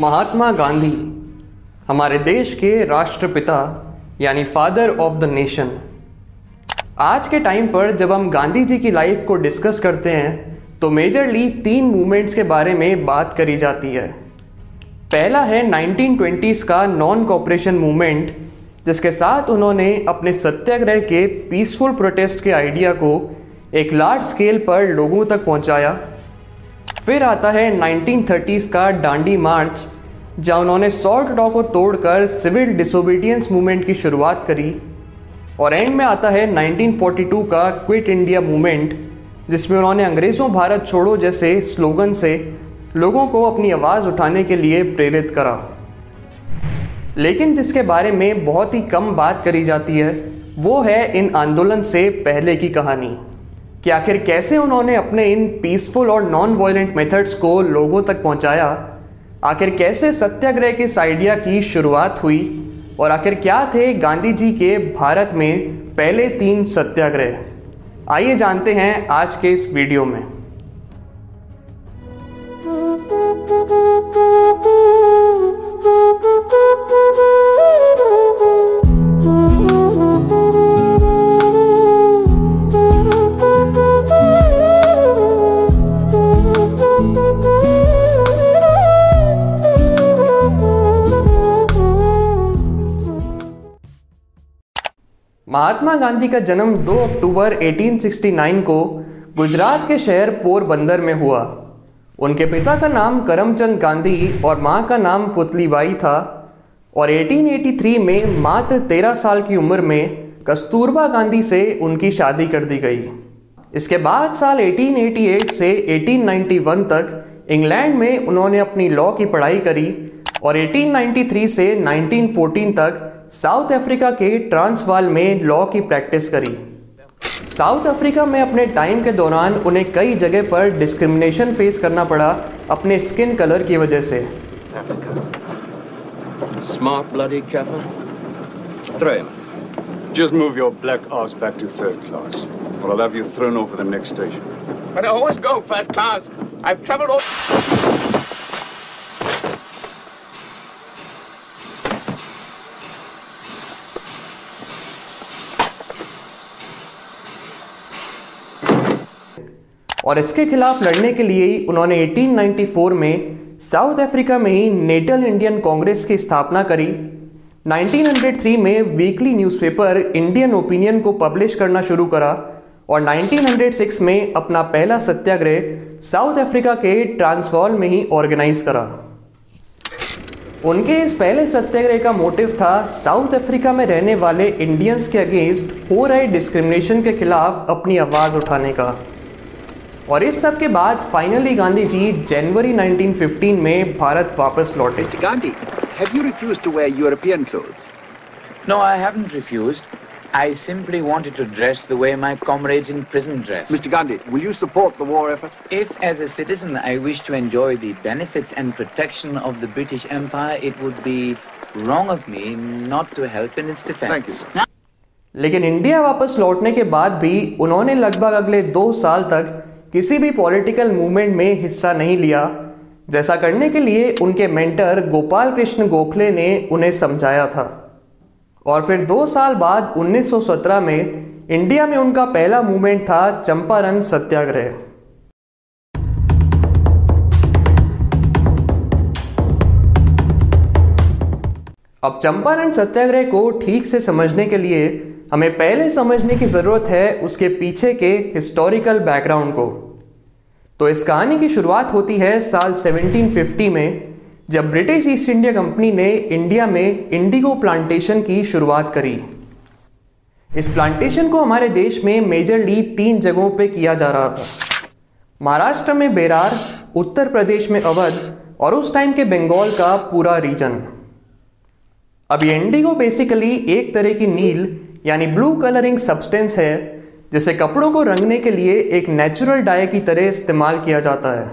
महात्मा गांधी, हमारे देश के राष्ट्रपिता, यानी फादर ऑफ़ द नेशन आज के टाइम पर जब हम गांधी जी की लाइफ को डिस्कस करते हैं तो मेजरली तीन मूवमेंट्स के बारे में बात करी जाती है। पहला है 1920s का नॉन कॉपरेशन मूवमेंट जिसके साथ उन्होंने अपने सत्याग्रह के पीसफुल प्रोटेस्ट के आइडिया को एक लार्ज स्केल पर लोगों तक पहुँचाया। फिर आता है 1930s का डांडी मार्च, जहाँ उन्होंने सॉल्ट लॉ को तोड़कर सिविल डिसोबीडियंस मूवमेंट की शुरुआत करी। और एंड में आता है 1942 का क्विट इंडिया मूवमेंट, जिसमें उन्होंने अंग्रेज़ों भारत छोड़ो जैसे स्लोगन से लोगों को अपनी आवाज़ उठाने के लिए प्रेरित करा। लेकिन जिसके बारे में बहुत ही कम बात करी जाती है, वो है इन आंदोलन से पहले की कहानी। कि आखिर कैसे उन्होंने अपने इन पीसफुल और नॉन वायलेंट मेथड्स को लोगों तक पहुँचाया? आखिर कैसे सत्याग्रह के इस आइडिया की शुरुआत हुई? और आखिर क्या थे गांधी जी के भारत में पहले तीन सत्याग्रह? आइए जानते हैं आज के इस वीडियो में। गांधी का जन्म 2 अक्टूबर 1869 को गुजरात के शहर पोरबंदर में हुआ। उनके पिता का नाम करमचंद गांधी और माँ का नाम पुतलीबाई था और 1883 में मात्र 13 साल की उम्र में कस्तूरबा गांधी से उनकी शादी कर दी गई। इसके बाद साल 1888 से 1891 तक इंग्लैंड में उन्होंने अपनी लॉ की पढ़ाई करी और 1893 से 1914 तक साउथ अफ्रीका के ट्रांसवाल में लॉ की प्रैक्टिस करी साउथ अफ्रीका में अपने टाइम के दौरान उन्हें कई जगह पर डिस्क्रिमिनेशन फेस करना पड़ा अपने स्किन कलर की वजह से Smart bloody kafir. Throw him. Just move your black ass back to third class, or I'll have you thrown over the next station. But I always go first class. I've traveled all. और इसके खिलाफ लड़ने के लिए ही उन्होंने 1894 में south Africa में ही natal Indian Congress की स्थापना करी। 1903 में वीकली न्यूज़पेपर इंडियन ओपिनियन को पब्लिश करना शुरू करा और 1906 में अपना पहला सत्याग्रह साउथ अफ्रीका के ट्रांसवाल में ही ऑर्गेनाइज करा। उनके इस पहले सत्याग्रह का मोटिव था साउथ अफ्रीका में रहने वाले इंडियंस के अगेंस्ट हो रहे डिस्क्रिमिनेशन के खिलाफ अपनी आवाज़ उठाने का। और इस सब के बाद फाइनली गांधी जी जनवरी 1915 में भारत वापस लौटे। Gandhi have you refused to wear European clothes no I haven't refused I simply wanted to dress the way my comrades in prison dress mister Gandhi will you support the war effort if as a citizen I wish to enjoy the benefits and protection of the British Empire it would be wrong of me not to help in its defence thank you लेकिन India वापस लौटने के बाद भी उन्होंने लगभग अगले दो साल तक किसी भी पॉलिटिकल मूवमेंट में हिस्सा नहीं लिया। जैसा करने के लिए उनके मेंटर गोपाल कृष्ण गोखले ने उन्हें समझाया था। और फिर दो साल बाद 1917 में इंडिया में उनका पहला मूवमेंट था चंपारण सत्याग्रह। अब चंपारण सत्याग्रह को ठीक से समझने के लिए हमें पहले समझने की ज़रूरत है उसके पीछे के हिस्टोरिकल बैकग्राउंड को। तो इस कहानी की शुरुआत होती है साल 1750 में, जब ब्रिटिश ईस्ट इंडिया कंपनी ने इंडिया में इंडिगो प्लांटेशन की शुरुआत करी। इस प्लांटेशन को हमारे देश में मेजरली तीन जगहों पे किया जा रहा था। महाराष्ट्र में बेरार, उत्तर प्रदेश में अवध और उस टाइम के बंगाल का पूरा रीजन अब इंडिगो बेसिकली एक तरह की नील यानी ब्लू कलरिंग सब्सटेंस है, जिसे कपड़ों को रंगने के लिए एक नेचुरल डाई की तरह इस्तेमाल किया जाता है।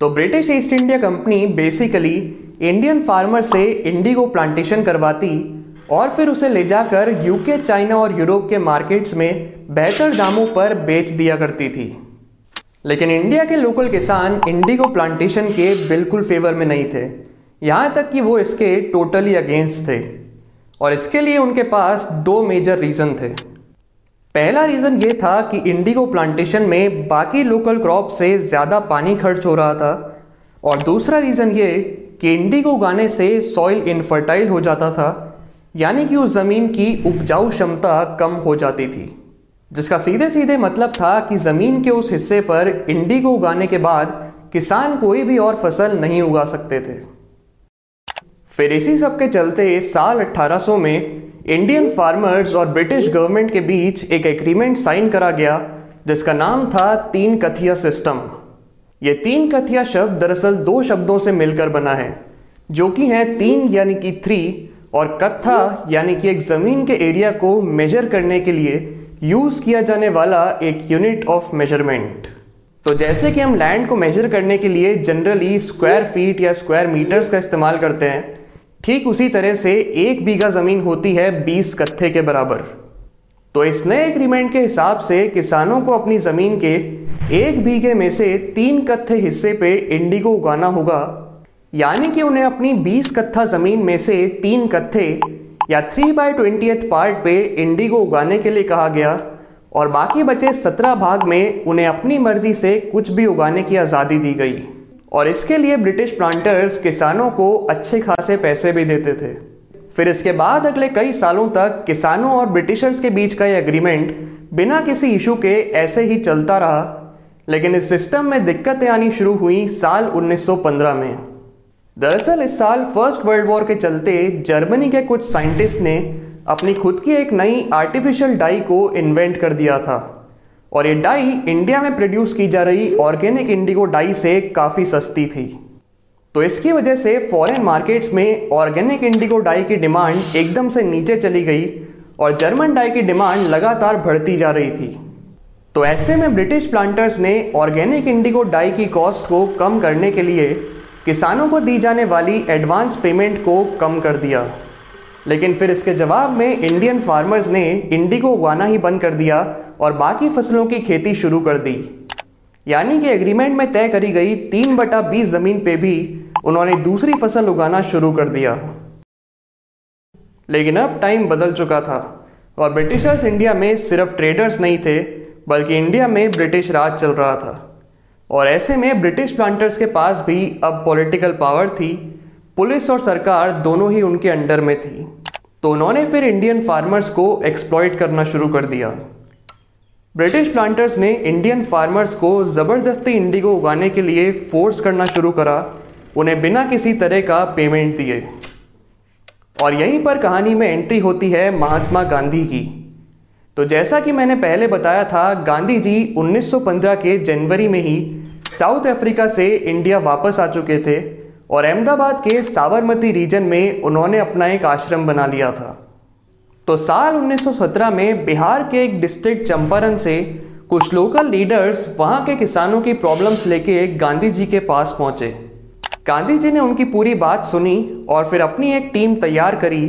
तो British East India Company basically Indian farmer से इंडिगो प्लांटेशन करवाती और फिर उसे ले जाकर यूके चाइना और यूरोप के मार्केट्स में बेहतर दामों पर बेच दिया करती थी। लेकिन इंडिया के लोकल किसान इंडिगो प्लांटेशन के बिल्कुल फेवर में नहीं थे। यहाँ तक कि वो इसके टोटली अगेंस्ट थे। और इसके लिए उनके पास दो मेजर रीज़न थे। पहला रीज़न ये था कि इंडिगो प्लांटेशन में बाकी लोकल क्रॉप से ज़्यादा पानी खर्च हो रहा था और दूसरा रीज़न ये कि इंडिगो उगाने से सॉइल इनफर्टाइल हो जाता था, यानी कि उस ज़मीन की उपजाऊ क्षमता कम हो जाती थी, जिसका सीधे सीधे मतलब था कि ज़मीन के उस हिस्से पर इंडिगो उगाने के बाद किसान कोई भी और फ़सल नहीं उगा सकते थे। फिर इसी सब के चलते साल 1800 में इंडियन फार्मर्स और ब्रिटिश गवर्नमेंट के बीच एक एग्रीमेंट साइन करा गया, जिसका नाम था तीन कथिया सिस्टम ये तीन कथिया शब्द दरअसल दो शब्दों से मिलकर बना है, जो कि है तीन यानी कि थ्री और कत्था यानी कि एक ज़मीन के एरिया को मेजर करने के लिए यूज़ किया जाने वाला एक यूनिट ऑफ़ मेज़रमेंट तो जैसे कि हम लैंड को मेजर करने के लिए जनरली स्क्वायर फीट या स्क्वायर मीटर्स का इस्तेमाल करते हैं ठीक उसी तरह से एक बीघा ज़मीन होती है बीस कत्थे के बराबर। तो इस नए एग्रीमेंट के हिसाब से किसानों को अपनी ज़मीन के एक बीघे में से तीन कत्थे हिस्से पे इंडिगो उगाना होगा। यानी कि उन्हें अपनी 20 कत्था ज़मीन में से तीन कत्थे या थ्री बाई ट्वेंटी पार्ट पे इंडिगो उगाने के लिए कहा गया। और बाकी बचे सत्रह भाग में उन्हें अपनी मर्ज़ी से कुछ भी उगाने की आज़ादी दी गई। और इसके लिए ब्रिटिश प्लांटर्स किसानों को अच्छे खासे पैसे भी देते थे। फिर इसके बाद अगले कई सालों तक किसानों और ब्रिटिशर्स के बीच का ये एग्रीमेंट बिना किसी इशू के ऐसे ही चलता रहा। लेकिन इस सिस्टम में दिक्कतें आनी शुरू हुई साल 1915 में। दरअसल इस साल फ़र्स्ट वर्ल्ड वॉर के चलते जर्मनी के कुछ साइंटिस्ट ने अपनी खुद की एक नई आर्टिफिशियल डाई को इन्वेंट कर दिया था। और ये डाई इंडिया में प्रोड्यूस की जा रही ऑर्गेनिक इंडिगो डाई से काफ़ी सस्ती थी। तो इसकी वजह से फॉरेन मार्केट्स में ऑर्गेनिक इंडिगो डाई की डिमांड एकदम से नीचे चली गई और जर्मन डाई की डिमांड लगातार बढ़ती जा रही थी। तो ऐसे में ब्रिटिश प्लांटर्स ने ऑर्गेनिक इंडिगो डाई की कॉस्ट को कम करने के लिए किसानों को दी जाने वाली एडवांस पेमेंट को कम कर दिया। लेकिन फिर इसके जवाब में इंडियन फार्मर्स ने इंडिगो उगाना ही बंद कर दिया और बाकी फ़सलों की खेती शुरू कर दी। यानी कि एग्रीमेंट में तय करी गई तीन बटा बीस ज़मीन पे भी उन्होंने दूसरी फ़सल उगाना शुरू कर दिया। लेकिन अब टाइम बदल चुका था और ब्रिटिशर्स इंडिया में सिर्फ़ ट्रेडर्स नहीं थे, बल्कि इंडिया में ब्रिटिश राज चल रहा था। और ऐसे में ब्रिटिश प्लांटर्स के पास भी अब पॉलिटिकल पावर थी पुलिस और सरकार दोनों ही उनके अंडर में थी तो उन्होंने फिर इंडियन फार्मर्स को एक्सप्लॉयट करना शुरू कर दिया। ब्रिटिश प्लांटर्स ने इंडियन फार्मर्स को ज़बरदस्ती इंडिगो उगाने के लिए फोर्स करना शुरू करा, उन्हें बिना किसी तरह का पेमेंट दिए। और यहीं पर कहानी में एंट्री होती है महात्मा गांधी की। तो जैसा कि मैंने पहले बताया था, गांधी जी 1915 के जनवरी में ही साउथ अफ्रीका से इंडिया वापस आ चुके थे। और अहमदाबाद के साबरमती रीजन में उन्होंने अपना एक आश्रम बना लिया था। तो साल 1917 में बिहार के एक डिस्ट्रिक्ट चंपारण से कुछ लोकल लीडर्स वहाँ के किसानों की प्रॉब्लम्स लेके गांधी जी के पास पहुँचे। गांधी जी ने उनकी पूरी बात सुनी और फिर अपनी एक टीम तैयार करी,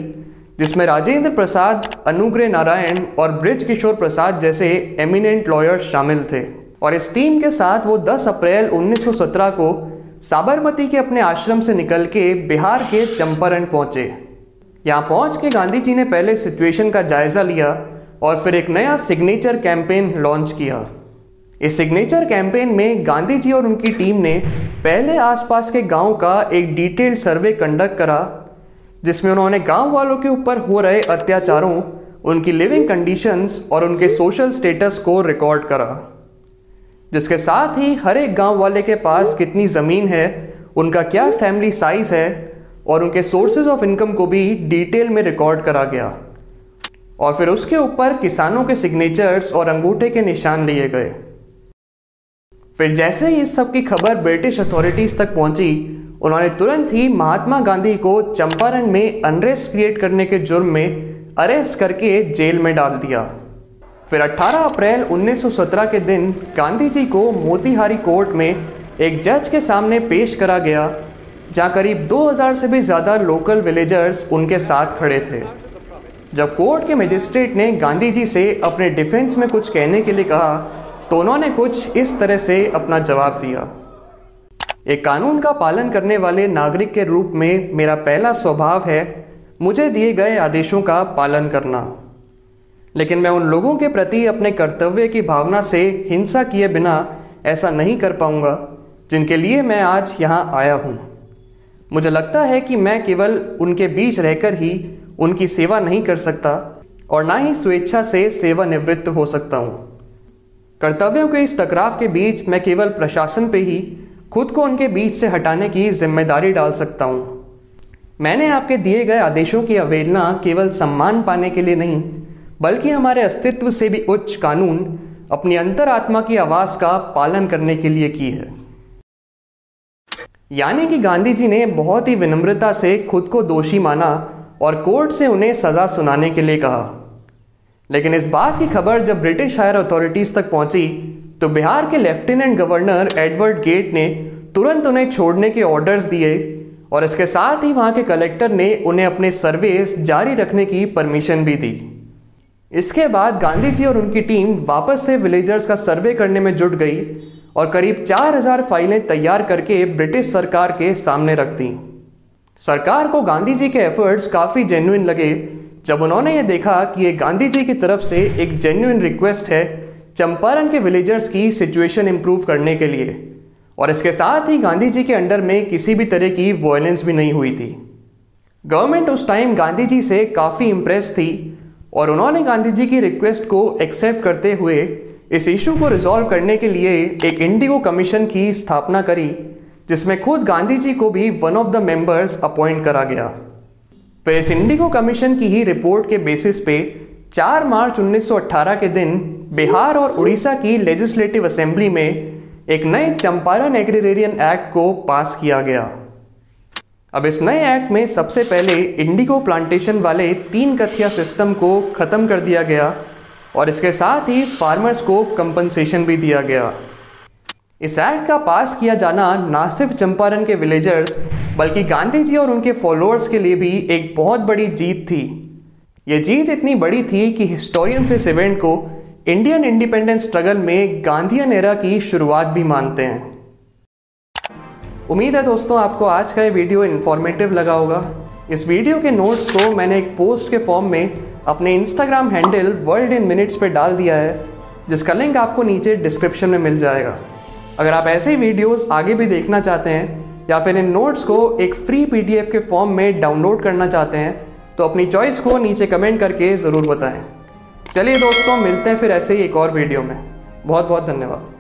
जिसमें राजेंद्र प्रसाद, अनुग्रह नारायण और ब्रिज किशोर प्रसाद जैसे एमिनेंट लॉयर्स शामिल थे। और इस टीम के साथ वो 10 अप्रैल 1917 को साबरमती के अपने आश्रम से निकल के बिहार के चंपारण पहुँचे। यहाँ पहुँच के गांधी जी ने पहले सिचुएशन का जायजा लिया और फिर एक नया सिग्नेचर कैंपेन लॉन्च किया। इस सिग्नेचर कैंपेन में गांधी जी और उनकी टीम ने पहले आसपास के गाँव का एक डिटेल्ड सर्वे कंडक्ट करा, जिसमें उन्होंने गाँव वालों के ऊपर हो रहे अत्याचारों, उनकी लिविंग कंडीशंस और उनके सोशल स्टेटस को रिकॉर्ड करा। जिसके साथ ही हर एक गाँव वाले के पास कितनी ज़मीन है, उनका क्या फैमिली साइज़ है और उनके सोर्सेज ऑफ़ इनकम को भी डिटेल में रिकॉर्ड करा गया। और फिर उसके ऊपर किसानों के सिग्नेचर्स और अंगूठे के निशान लिए गए। फिर जैसे ही इस सब की खबर ब्रिटिश अथॉरिटीज तक पहुँची, उन्होंने तुरंत ही महात्मा गांधी को चंपारण में अनरेस्ट क्रिएट करने के जुर्म में अरेस्ट करके जेल में डाल दिया। फिर 18 अप्रैल 1917 के दिन गांधी जी को मोतीहारी कोर्ट में एक जज के सामने पेश करा गया, जहाँ करीब 2000 से भी ज़्यादा लोकल विलेजर्स उनके साथ खड़े थे। जब कोर्ट के मजिस्ट्रेट ने गांधी जी से अपने डिफेंस में कुछ कहने के लिए कहा तो उन्होंने कुछ इस तरह से अपना जवाब दिया। एक कानून का पालन करने वाले नागरिक के रूप में मेरा पहला स्वभाव है, मुझे दिए गए आदेशों का पालन करना। लेकिन मैं उन लोगों के प्रति अपने कर्तव्य की भावना से हिंसा किए बिना ऐसा नहीं कर पाऊँगा, जिनके लिए मैं आज यहाँ आया हूँ। मुझे लगता है कि मैं केवल उनके बीच रहकर ही उनकी सेवा नहीं कर सकता और ना ही स्वेच्छा से सेवानिवृत्त हो सकता हूँ। कर्तव्यों के इस टकराव के बीच मैं केवल प्रशासन पे ही, खुद को उनके बीच से हटाने की ज़िम्मेदारी डाल सकता हूँ। मैंने आपके दिए गए आदेशों की अवहेलना केवल सम्मान पाने के लिए नहीं बल्कि हमारे अस्तित्व से भी उच्च कानून अपनी अंतरात्मा की आवाज़ का पालन करने के लिए की है। यानी कि गांधी जी ने बहुत ही विनम्रता से खुद को दोषी माना और कोर्ट से उन्हें सजा सुनाने के लिए कहा। लेकिन इस बात की खबर जब ब्रिटिश हायर अथॉरिटीज तक पहुँची तो बिहार के लेफ्टिनेंट गवर्नर एडवर्ड गेट ने तुरंत उन्हें छोड़ने के ऑर्डर्स दिए और इसके साथ ही वहाँ के कलेक्टर ने उन्हें अपने सर्वेस जारी रखने की परमिशन भी दी। इसके बाद गांधी जी और उनकी टीम वापस से विलेजर्स का सर्वे करने में जुट गई और करीब 4000 फाइलें तैयार करके ब्रिटिश सरकार के सामने रख दी। सरकार को गांधी जी के एफर्ट्स काफ़ी जेन्युइन लगे, जब उन्होंने ये देखा कि ये गांधी जी की तरफ़ से एक जेन्युइन रिक्वेस्ट है चंपारण के विलेजर्स की सिचुएशन इंप्रूव करने के लिए। और इसके साथ ही गांधी जी के अंडर में किसी भी तरह की वायलेंस भी नहीं हुई थी। गवर्नमेंट उस टाइम गांधी जी से काफ़ी इम्प्रेस थी और उन्होंने गांधी जी की रिक्वेस्ट को एक्सेप्ट करते हुए इस इशू को रिजॉल्व करने के लिए एक इंडिगो कमीशन की स्थापना करी, जिसमें खुद गांधी जी को भी one of the members appoint करा गया। फिर इस इंडिगो कमीशन की ही रिपोर्ट के बेसिस पे 4 मार्च 1918 के दिन बिहार और उड़ीसा की लेजिस्लेटिव असेंबली में एक नए चंपारण एग्रीरेरियन एक्ट को पास किया गया। अब इस नए एक्ट में सबसे पहले इंडिगो प्लांटेशन वाले तीन कथिया सिस्टम को ख़त्म कर दिया गया और इसके साथ ही फार्मर्स को कंपनसेशन भी दिया गया। इस एक्ट का पास किया जाना न सिर्फ़ चंपारण के विलेजर्स बल्कि गांधी जी और उनके फॉलोअर्स के लिए भी एक बहुत बड़ी जीत थी। ये जीत इतनी बड़ी थी कि हिस्टोरियंस इस इवेंट को इंडियन इंडिपेंडेंस स्ट्रगल में गांधीयन एरा की शुरुआत भी मानते हैं। उम्मीद है दोस्तों, आपको आज का ये वीडियो इन्फॉर्मेटिव लगा होगा। इस वीडियो के नोट्स को मैंने एक पोस्ट के फॉर्म में अपने Instagram handle World in Minutes पे डाल दिया है, जिसका लिंक आपको नीचे डिस्क्रिप्शन में मिल जाएगा। अगर आप ऐसे ही वीडियोस आगे भी देखना चाहते हैं, या फिर इन नोट्स को एक फ्री पीडीएफ के फॉर्म में डाउनलोड करना चाहते हैं तो अपनी चॉइस को नीचे कमेंट करके ज़रूर बताएँ। चलिए दोस्तों, मिलते हैं फिर ऐसे ही एक और वीडियो में। बहुत बहुत धन्यवाद।